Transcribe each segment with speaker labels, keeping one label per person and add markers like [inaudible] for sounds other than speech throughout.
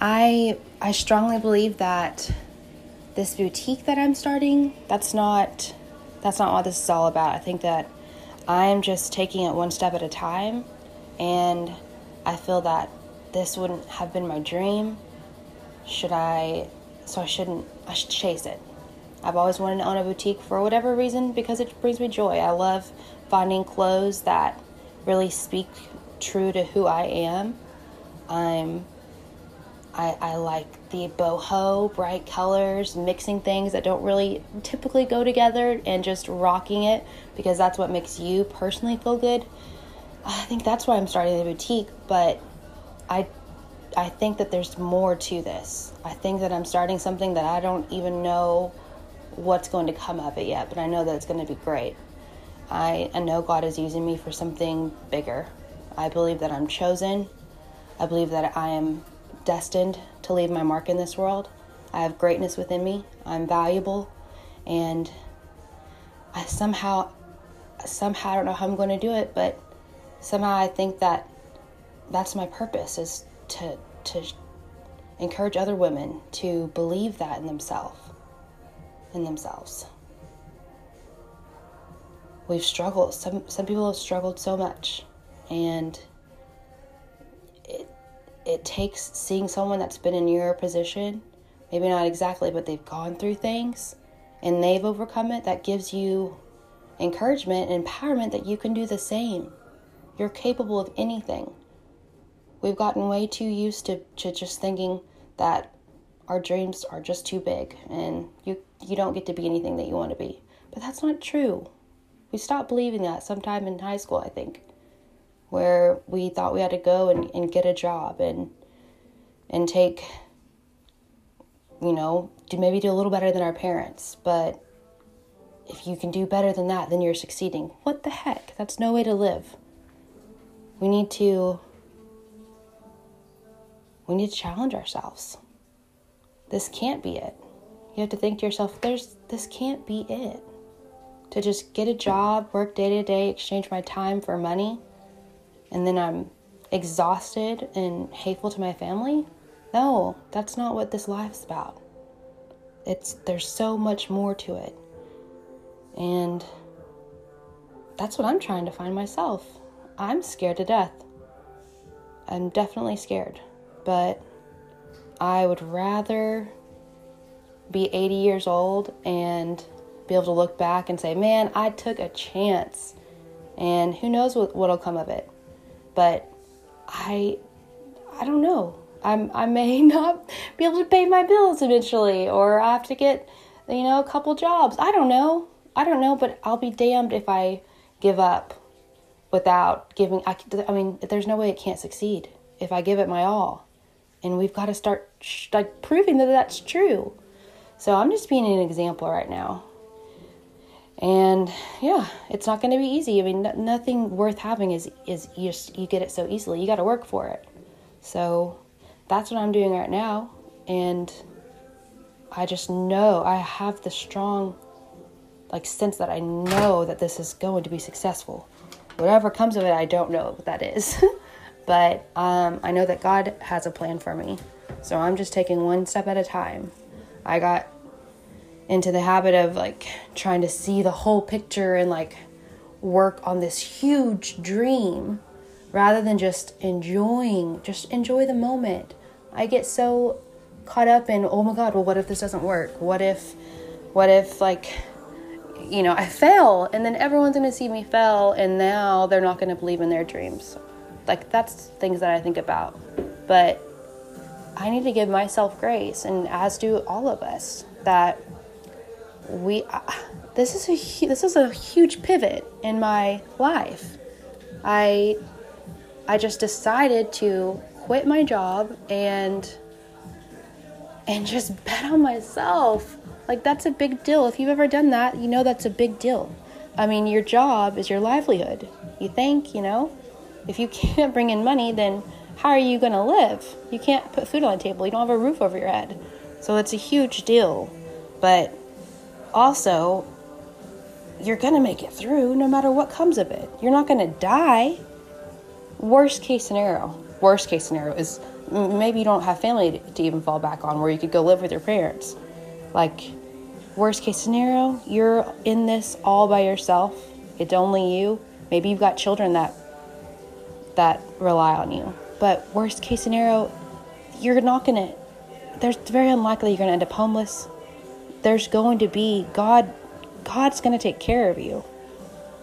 Speaker 1: I I strongly believe that this boutique that I'm starting, that's not that's not what this is all about. I think that I'm just taking it one step at a time and I feel that this wouldn't have been my dream should I so I shouldn't I should chase it. I've always wanted to own a boutique for whatever reason because it brings me joy. I love finding clothes that really speak true to who I am. I'm I, I like the boho, bright colors, mixing things that don't really typically go together and just rocking it because that's what makes you personally feel good. I think that's why I'm starting the boutique, but I I think that there's more to this. I think that I'm starting something that I don't even know what's going to come of it yet, but I know that it's going to be great. I, I know God is using me for something bigger. I believe that I'm chosen. I believe that I am destined to leave my mark in this world. I have greatness within me. I'm valuable. And I somehow, somehow, I don't know how I'm going to do it, but somehow I think that that's my purpose is to, to encourage other women to believe that in themselves. In themselves. We've struggled. Some some people have struggled so much, and it takes seeing someone that's been in your position, maybe not exactly, but they've gone through things and they've overcome it, that gives you encouragement and empowerment that you can do the same. You're capable of anything. We've gotten way too used to, to just thinking that our dreams are just too big and you you don't get to be anything that you want to be. But that's not true. We stopped believing that sometime in high school, I think where we thought we had to go and, and get a job and and take you know do maybe do a little better than our parents. But if you can do better than that then you're succeeding. What the heck? That's no way to live. We need to we need to challenge ourselves. This can't be it. You have to think to yourself there's this can't be it. To just get a job work day to day exchange my time for money and then I'm exhausted and hateful to my family. No, that's not what this life's about. It's there's so much more to it. And that's what I'm trying to find myself. I'm scared to death. I'm definitely scared, but I would rather be 80 years old and be able to look back and say, man, I took a chance. And who knows what, what'll come of it but I I don't know. I'm I may [laughs] not be able to pay my bills eventually or I have to get you know a couple jobs. I don't know. I don't know, but I'll be damned if I give up without giving I, I mean there's no way it can't succeed if I give it my all. And we've got to start like proving that that's true. So I'm just being an example right now. And yeah, it's not going to be easy. I mean, n- nothing worth having is is you just you get it so easily. You got to work for it. So that's what I'm doing right now, and I just know I have the strong like sense that I know that this is going to be successful. Whatever comes of it, I don't know what that is, [laughs] but um, I know that God has a plan for me. So I'm just taking one step at a time. I got into the habit of like trying to see the whole picture and like work on this huge dream rather than just enjoying just enjoy the moment. I get so caught up in oh my god well what if this doesn't work? What if what if like you know i fail and then everyone's to see me fail and now they're not to believe in their dreams. Like that's things that i think about. But i need to give myself grace and as do all of us that we uh, this is a this is a huge pivot in my life. I I just decided to quit my job and and just [laughs] bet on myself. Like that's a big deal. If you've ever done that, you know that's a big deal. I mean, your job is your livelihood. You think, you know, if you [laughs] can't bring in money, then how are you going to live? You can't put food on the table. You don't have a roof over your head. So it's a huge deal. But also, you're going to make it through no matter what comes of it. You're not going to die. Worst case scenario, worst case scenario is maybe you don't have family to, to even fall back on where you could go live with your parents. Like, worst case scenario, you're in this all by yourself. It's only you. Maybe you've got children that that rely on you. But worst case scenario, you're not gonna. There's very unlikely you're gonna end up homeless. There's going to be God. God's gonna take care of you.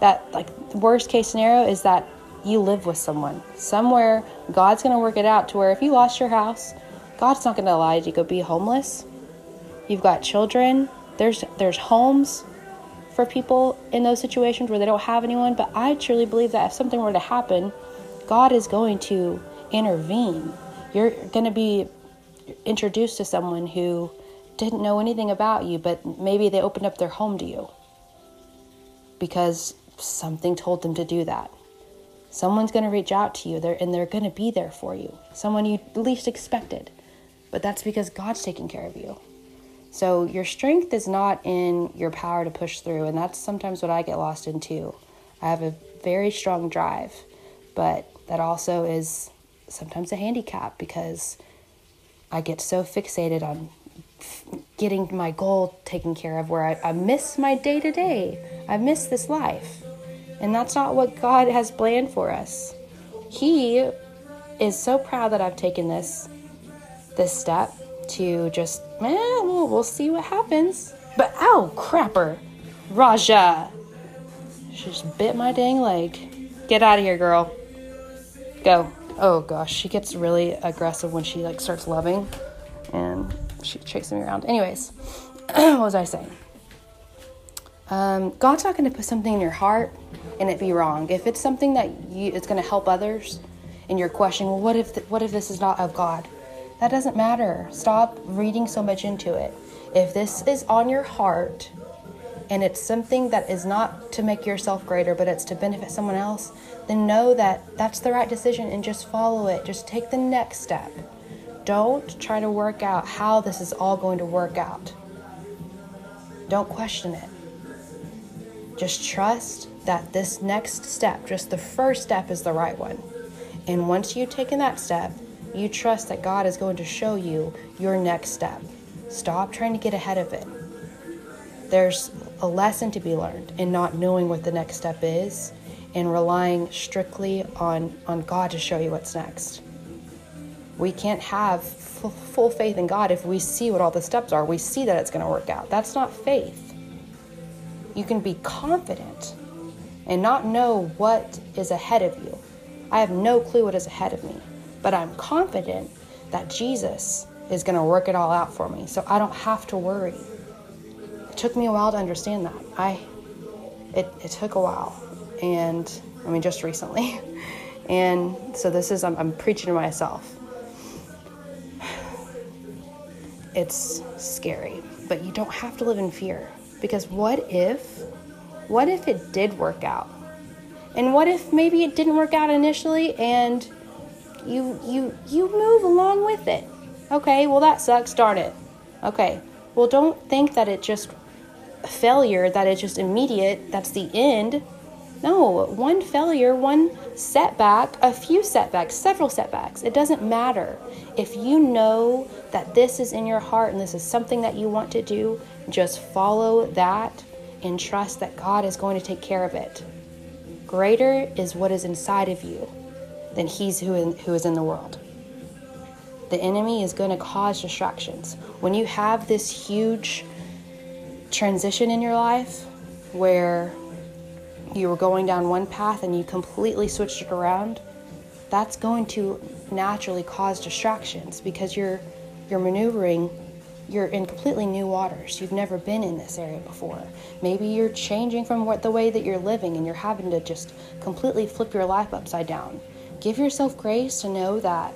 Speaker 1: That like worst case scenario is that you live with someone somewhere. God's gonna work it out to where if you lost your house, God's not gonna allow you to go be homeless. You've got children. There's there's homes for people in those situations where they don't have anyone. But I truly believe that if something were to happen, God is going to intervene. You're going to be introduced to someone who didn't know anything about you, but maybe they opened up their home to you because something told them to do that. Someone's going to reach out to you there and they're going to be there for you. Someone you least expected. But that's because God's taking care of you. So your strength is not in your power to push through, and that's sometimes what I get lost in too. I have a very strong drive, but that also is sometimes a handicap because I get so fixated on getting my goal taken care of where I, I miss my day to day. I miss this life. And that's not what God has planned for us. He is so proud that I've taken this this step to just, man, we'll, we'll see what happens. But ow, crapper. Raja. She just bit my dang leg. Get out of here, girl. Go. Oh gosh, she gets really aggressive when she like starts loving and she's chasing me around. Anyways, [clears throat] what was I saying? Um, God's not going to put something in your heart and it be wrong. If it's something that you, it's going to help others, and you're questioning, well, what if th- what if this is not of God? That doesn't matter. Stop reading so much into it. If this is on your heart and it's something that is not to make yourself greater, but it's to benefit someone else, then know that that's the right decision and just follow it. Just take the next step. Don't try to work out how this is all going to work out. Don't question it. Just trust that this next step, just the first step, is the right one. And once you've taken that step, you trust that God is going to show you your next step. Stop trying to get ahead of it. There's a lesson to be learned in not knowing what the next step is and relying strictly on, on God to show you what's next. We can't have full, faith in God if we see what all the steps are. We see that it's going to work out. That's not faith. You can be confident and not know what is ahead of you. I have no clue what is ahead of me but I'm confident that Jesus is going to work it all out for me. So I don't have to worry. It took me a while to understand that. I it, it took a while. And I mean just recently. [laughs] And so this is I'm, I'm preaching to myself. It's scary, but you don't have to live in fear because what if what if it did work out? And what if maybe it didn't work out initially and you you you move along with it. Okay, well that sucks, darn it. Okay. Well don't think that it just failure, that it's just immediate, that's the end. No, one failure, one setback, a few setbacks, several setbacks. It doesn't matter. If you know that this is in your heart and this is something that you want to do, just follow that and trust that God is going to take care of it. Greater is what is inside of you than he's who, in, who is in the world. The enemy is going to cause distractions. When you have this huge transition in your life where you were going down one path and you completely switched it around, that's going to naturally cause distractions because you're you're maneuvering you're in completely new waters. You've never been in this area before. Maybe you're changing from what the way that you're living and you're having to just completely flip your life upside down give yourself grace to know that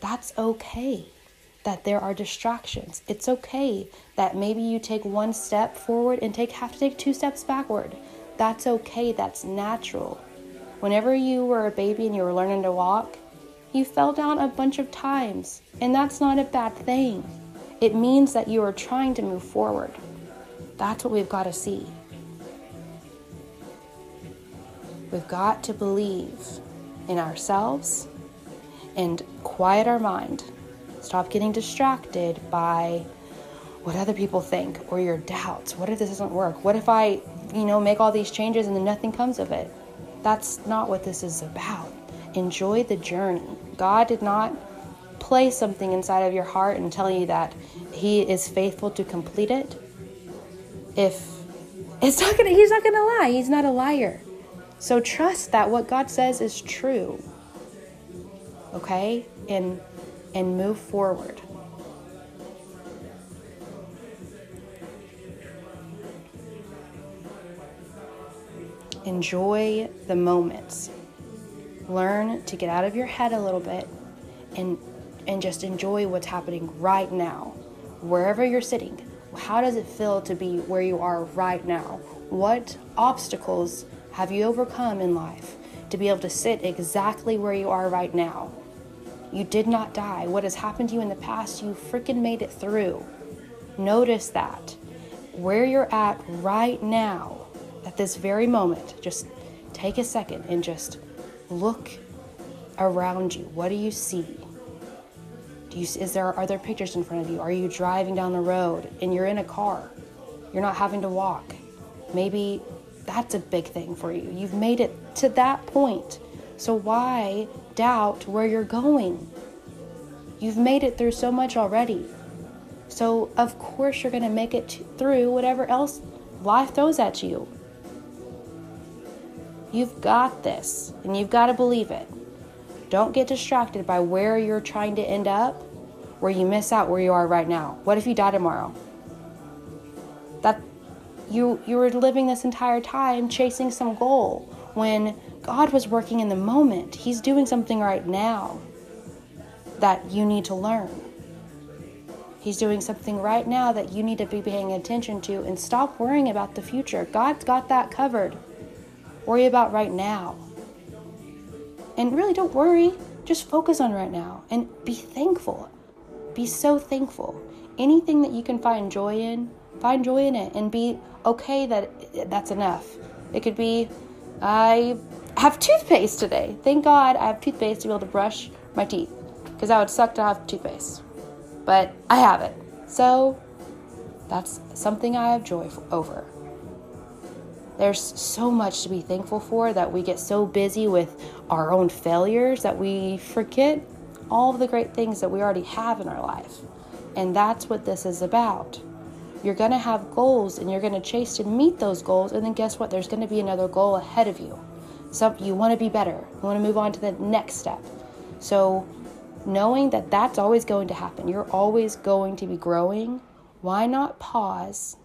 Speaker 1: that's okay, that there are distractions. It's okay that maybe you take one step forward and take have to take two steps backward. That's okay, that's natural. Whenever you were a baby and you were learning to walk, you fell down a bunch of times, and that's not a bad thing. It means that you are trying to move forward. That's what we've got to see. We've got to believe in ourselves and quiet our mind. Stop getting distracted by what other people think or your doubts. What if this doesn't work? What if I, you know, make all these changes and then nothing comes of it? That's not what this is about. Enjoy the journey. God did not place something inside of your heart and tell you that He is faithful to complete it. If it's not gonna, He's not gonna lie. He's not a liar. So trust that what God says is true. Okay? And and move forward. Enjoy the moments. Learn to get out of your head a little bit and and just enjoy what's happening right now. Wherever you're sitting, how does it feel to be where you are right now? What obstacles have you overcome in life to be able to sit exactly where you are right now? You did not die. What has happened to you in the past, you freaking made it through. Notice that. Where you're at right now, at this very moment, just take a second and just look around you. What do you see? Do you, is there are there pictures in front of you? Are you driving down the road and you're in a car? You're not having to walk. Maybe that's a big thing for you. You've made it to that point. So why doubt where you're going? You've made it through so much already. So of course you're going to make it through whatever else life throws at you. You've got this, and you've got to believe it. Don't get distracted by where you're trying to end up, where you miss out where you are right now. What if you die tomorrow? That you you were living this entire time chasing some goal when God was working in the moment. He's doing something right now that you need to learn. He's doing something right now that you need to be paying attention to and stop worrying about the future. God's got that covered. Worry about right now. And really don't worry, just focus on right now and be thankful. Be so thankful. Anything that you can find joy in, find joy in it and be okay that that's enough. It could be, I have toothpaste today. Thank God I have toothpaste to be able to brush my teeth because I would suck to have toothpaste. But I have it. So that's something I have joy over. There's so much to be thankful for that we get so busy with our own failures that we forget all of the great things that we already have in our life. And that's what this is about. You're going to have goals and you're going to chase to meet those goals. And then guess what? There's going to be another goal ahead of you. So you want to be better. You want to move on to the next step. So knowing that that's always going to happen, you're always going to be growing. Why not pause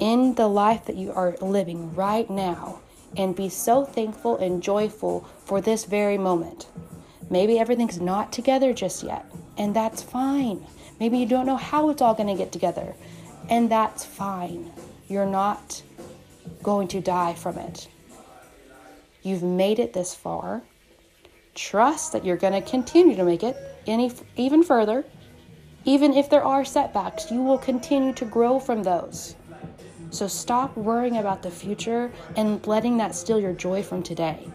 Speaker 1: in the life that you are living right now and be so thankful and joyful for this very moment. Maybe everything's not together just yet, and that's fine. Maybe you don't know how it's all going to get together, and that's fine. You're not going to die from it. You've made it this far. Trust that you're going to continue to make it any even further. Even if there are setbacks, you will continue to grow from those. So stop worrying about the future and letting that steal your joy from today.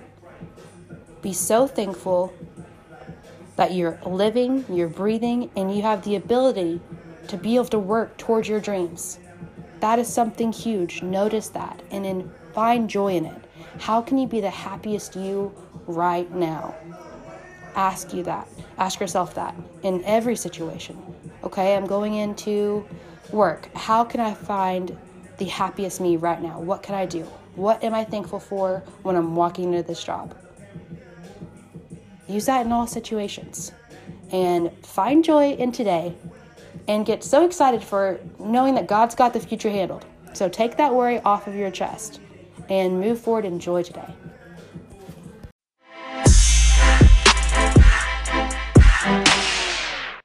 Speaker 1: Be so thankful that you're living, you're breathing, and you have the ability to be able to work towards your dreams. That is something huge. Notice that and then find joy in it. How can you be the happiest you right now? Ask you that. Ask yourself that in every situation. Okay, I'm going into work. How can I find the happiest me right now? What can I do? What am I thankful for when I'm walking into this job? Use that in all situations and find joy in today and get so excited for knowing that God's got the future handled. So take that worry off of your chest and move forward in joy today.